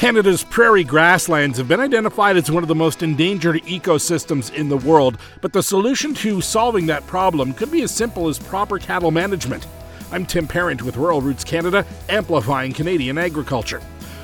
Canada's prairie grasslands have been identified as one of the most endangered ecosystems in the world, but the solution to solving that problem could be as simple as proper cattle management. I'm Tim Parent with Rural Roots Canada, amplifying Canadian agriculture.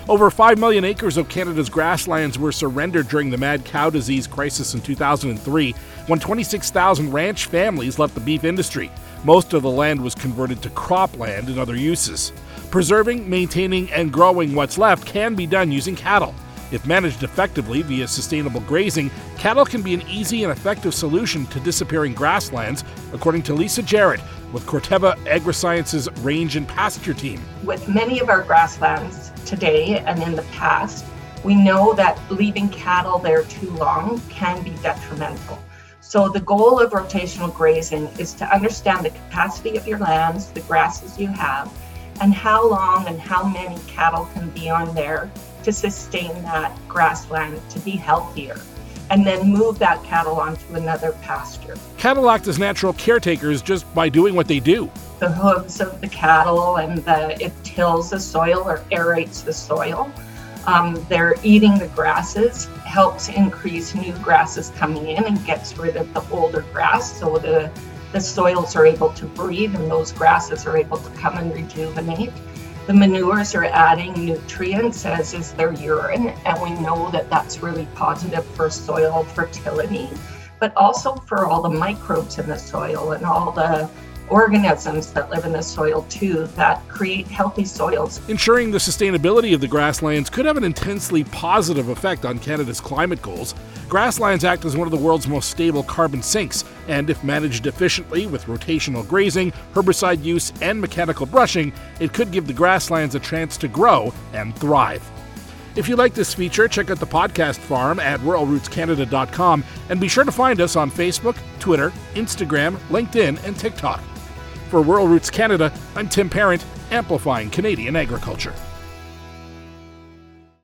Over 5 million acres of Canada's grasslands were surrendered during the mad cow disease crisis in 2003 when 26,000 ranch families left the beef industry. Most of the land was converted to cropland and other uses. Preserving, maintaining, and growing what's left can be done using cattle. If managed effectively via sustainable grazing, cattle can be an easy and effective solution to disappearing grasslands, according to Lisa Jarrett with Corteva Agrisciences Range and Pasture Team. With many of our grasslands today and in the past, we know that leaving cattle there too long can be detrimental. So, the goal of rotational grazing is to understand the capacity of your lands, the grasses you have, and how long and how many cattle can be on there to sustain that grassland to be healthier and then move that cattle onto another pasture. Cattle act as natural caretakers just by doing what they do. The hooves of the cattle and the, it tills the soil or aerates the soil. Um, they're eating the grasses, helps increase new grasses coming in and gets rid of the older grass so the the soils are able to breathe and those grasses are able to come and rejuvenate. The manures are adding nutrients, as is their urine, and we know that that's really positive for soil fertility, but also for all the microbes in the soil and all the organisms that live in the soil too that create healthy soils. Ensuring the sustainability of the grasslands could have an intensely positive effect on Canada's climate goals. Grasslands act as one of the world's most stable carbon sinks, and if managed efficiently with rotational grazing, herbicide use, and mechanical brushing, it could give the grasslands a chance to grow and thrive. If you like this feature, check out the podcast farm at ruralrootscanada.com and be sure to find us on Facebook, Twitter, Instagram, LinkedIn, and TikTok. For Rural Roots Canada, I'm Tim Parent, amplifying Canadian agriculture.